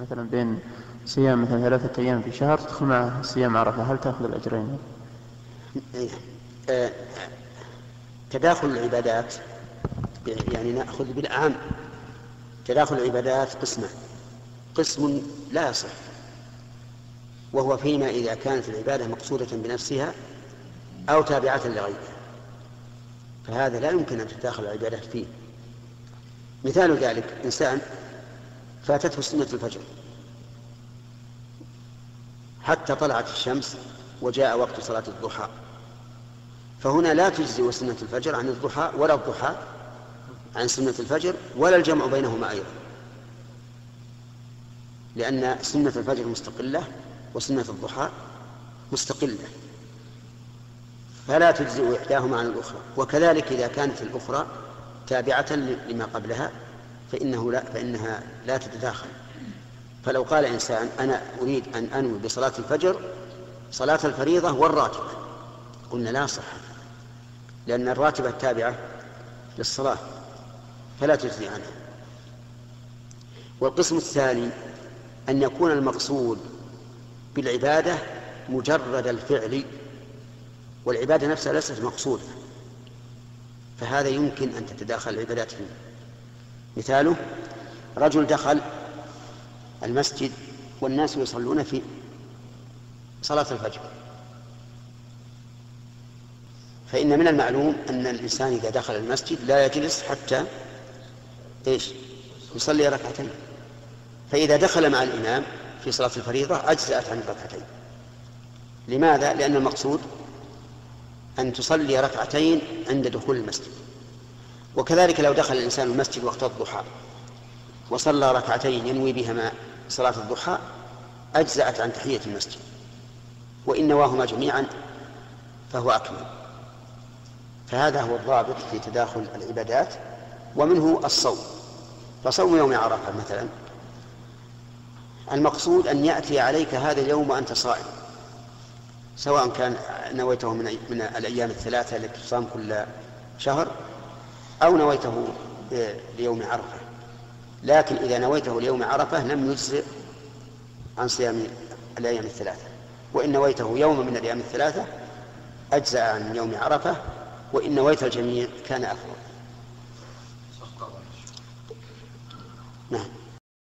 مثلا بين صيام مثلا ثلاثة أيام في شهر تدخل مع صيام عرفة هل تأخذ الأجرين؟ إيه. آه، تداخل العبادات يعني نأخذ بالعام تداخل العبادات قسمان قسم لا يصح وهو فيما إذا كانت العبادة مقصودة بنفسها أو تابعة لغيرها فهذا لا يمكن أن تتداخل العبادات فيه مثال ذلك إنسان فاتته سنة الفجر. حتى طلعت الشمس وجاء وقت صلاة الضحى. فهنا لا تجزئ سنة الفجر عن الضحى ولا الضحى عن سنة الفجر ولا الجمع بينهما أيضا. لأن سنة الفجر مستقلة وسنة الضحى مستقلة. فلا تجزئ إحداهما عن الأخرى. وكذلك إذا كانت الأخرى تابعة لما قبلها فإنه لا فإنها لا تتداخل. فلو قال إنسان أنا أريد أن أنوي بصلاة الفجر صلاة الفريضة والراتبة قلنا لا صح لأن الراتبة التابعة للصلاة فلا تجزي عنها. والقسم الثاني أن يكون المقصود بالعبادة مجرد الفعل والعبادة نفسها ليست مقصودة. فهذا يمكن أن تتداخل العبادات فيه. مثاله رجل دخل المسجد والناس يصلون في صلاة الفجر. فإن من المعلوم أن الإنسان إذا دخل المسجد لا يجلس حتى إيش؟ يصلي ركعتين. فإذا دخل مع الإمام في صلاة الفريضة أجزأت عن الركعتين. لماذا؟ لأن المقصود أن تصلي ركعتين عند دخول المسجد. وكذلك لو دخل الإنسان المسجد وقت الضحى وصلى ركعتين ينوي بهما صلاة الضحى أجزأت عن تحية المسجد وإن نواهما جميعا فهو أكمل. فهذا هو الضابط في تداخل العبادات ومنه الصوم. فصوم يوم عرفة مثلا المقصود أن يأتي عليك هذا اليوم وأنت صائم. سواء كان نويته من, الأيام الثلاثة التي تصام كل شهر أو نويته ليوم عرفة. لكن إذا نويته ليوم عرفة لم يجزئ عن صيام الأيام الثلاثة. وإن نويته يوم من الأيام الثلاثة أجزأ عن يوم عرفة وإن نويت الجميع كان أفضل.